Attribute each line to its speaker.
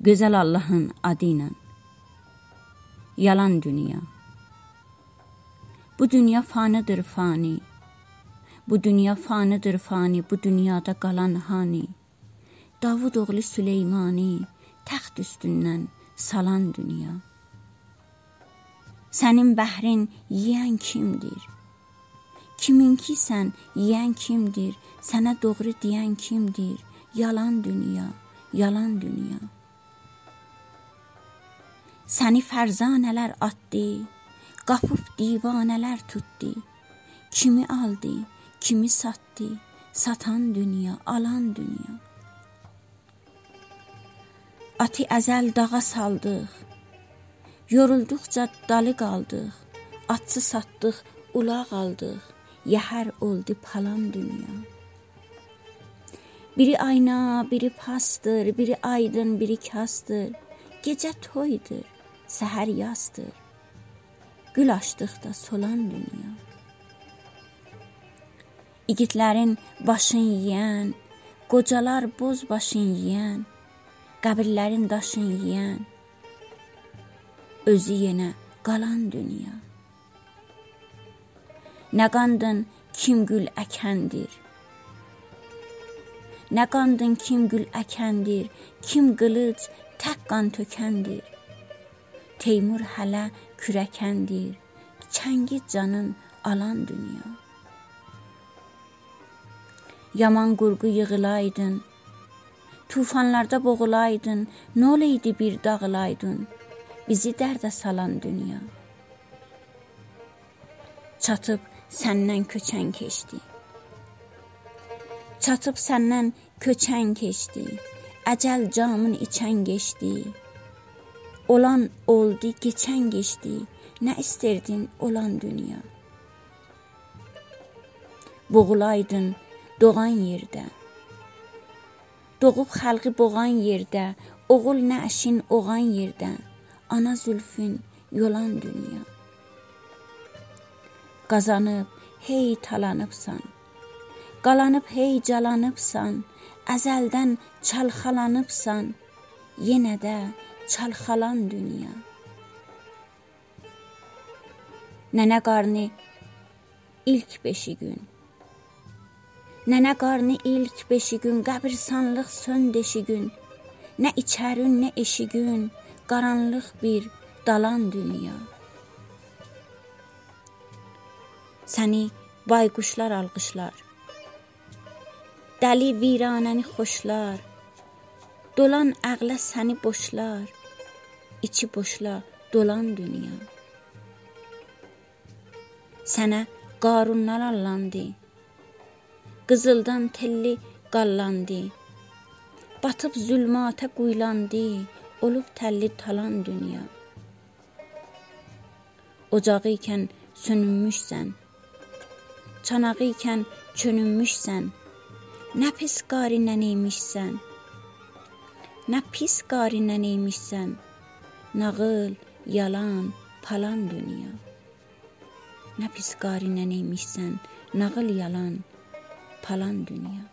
Speaker 1: Gözəl Allahın adı ilə. Yalan dünya. Bu dünya fanidir fani. Bu dünya fanidir fani, bu dünyada qalan hani. Davud oğlu Süleymani təxt üstündən salan dünya. Sənin bəhrin yeyən kimdir? Kiminki sən yeyən kimdir? Sənə doğru deyən kimdir? Yalan dünya, yalan dünya. Səni fərzanələr atdı, qapıb divanələr tutdu. Kimi aldı, kimi satdı, satan dünya, alan dünya. Atı əzəl dağa saldıq. Yorulduqca dalı qaldıq. Atçı satdıq, ulaq aldıq. Yəhər oldu palan dünya. Biri ayna, biri pastır, biri aydın, biri kastır. Gecə toydur, səhər yazdır. Gül açdıqda solan dünya. İgidlərin başın yeyən, qocalar boz başın yeyən, qəbirlərin daşın yeyən, özü yenə qalan dünya. Nə qandın kim gül əkəndir? Nə qandın kim gül əkəndir? Kim qılıc tək qan tökəndir? Teymur hələ kürəkəndir, çəngi canın alan dünya. Yaman qurğu yığılaydın, tufanlarda boğulaydın, nə olaydı bir dağılaydın, bizi dərdə salan dünya. Çatıb səndən köçən keçdi. Çatıb səndən köçən keçdi. Əcəl camın içən keçdi. Olan oldu, keçən geçdi. Nə istərdin olan dünya? Boğulaydın doğan yerdə. Doğub xalqı boğan yerdə, oğul nəşin oğan yerdə. Ana zülfün yolan dünya. Qazanıb hey talanıbsan. Qalanıb hey calanıbsan. Əzəldən çalxalanıbsan. Yenə də çalxalan dünya. Nənə qarnı ilk beşi gün. Nənə qarnı ilk beşi gün, qəbirsanlıq sön deşi gün. Nə içərin, nə eşigün, qaranlıq bir dalan dünya. Səni bayquşlar alqışlar. Dəli viranəni xoşlar. Dolan əqlə səni boşlar içi boşla dolan dünya. Sənə qarunlar allandı. Qızıldan telli qallandı. Batıb zülmata quylandı. Olub təlli talan dünya. Ocağı ikən sönünmüşsən. Çanağı ikən çönünmüşsən. Nə pis qarinən imişsən. Nə pis qarinən imişsən. Nağıl, yalan, palan dünya. Nə pis qarinə neymişsən, nağıl yalan, palan dünya.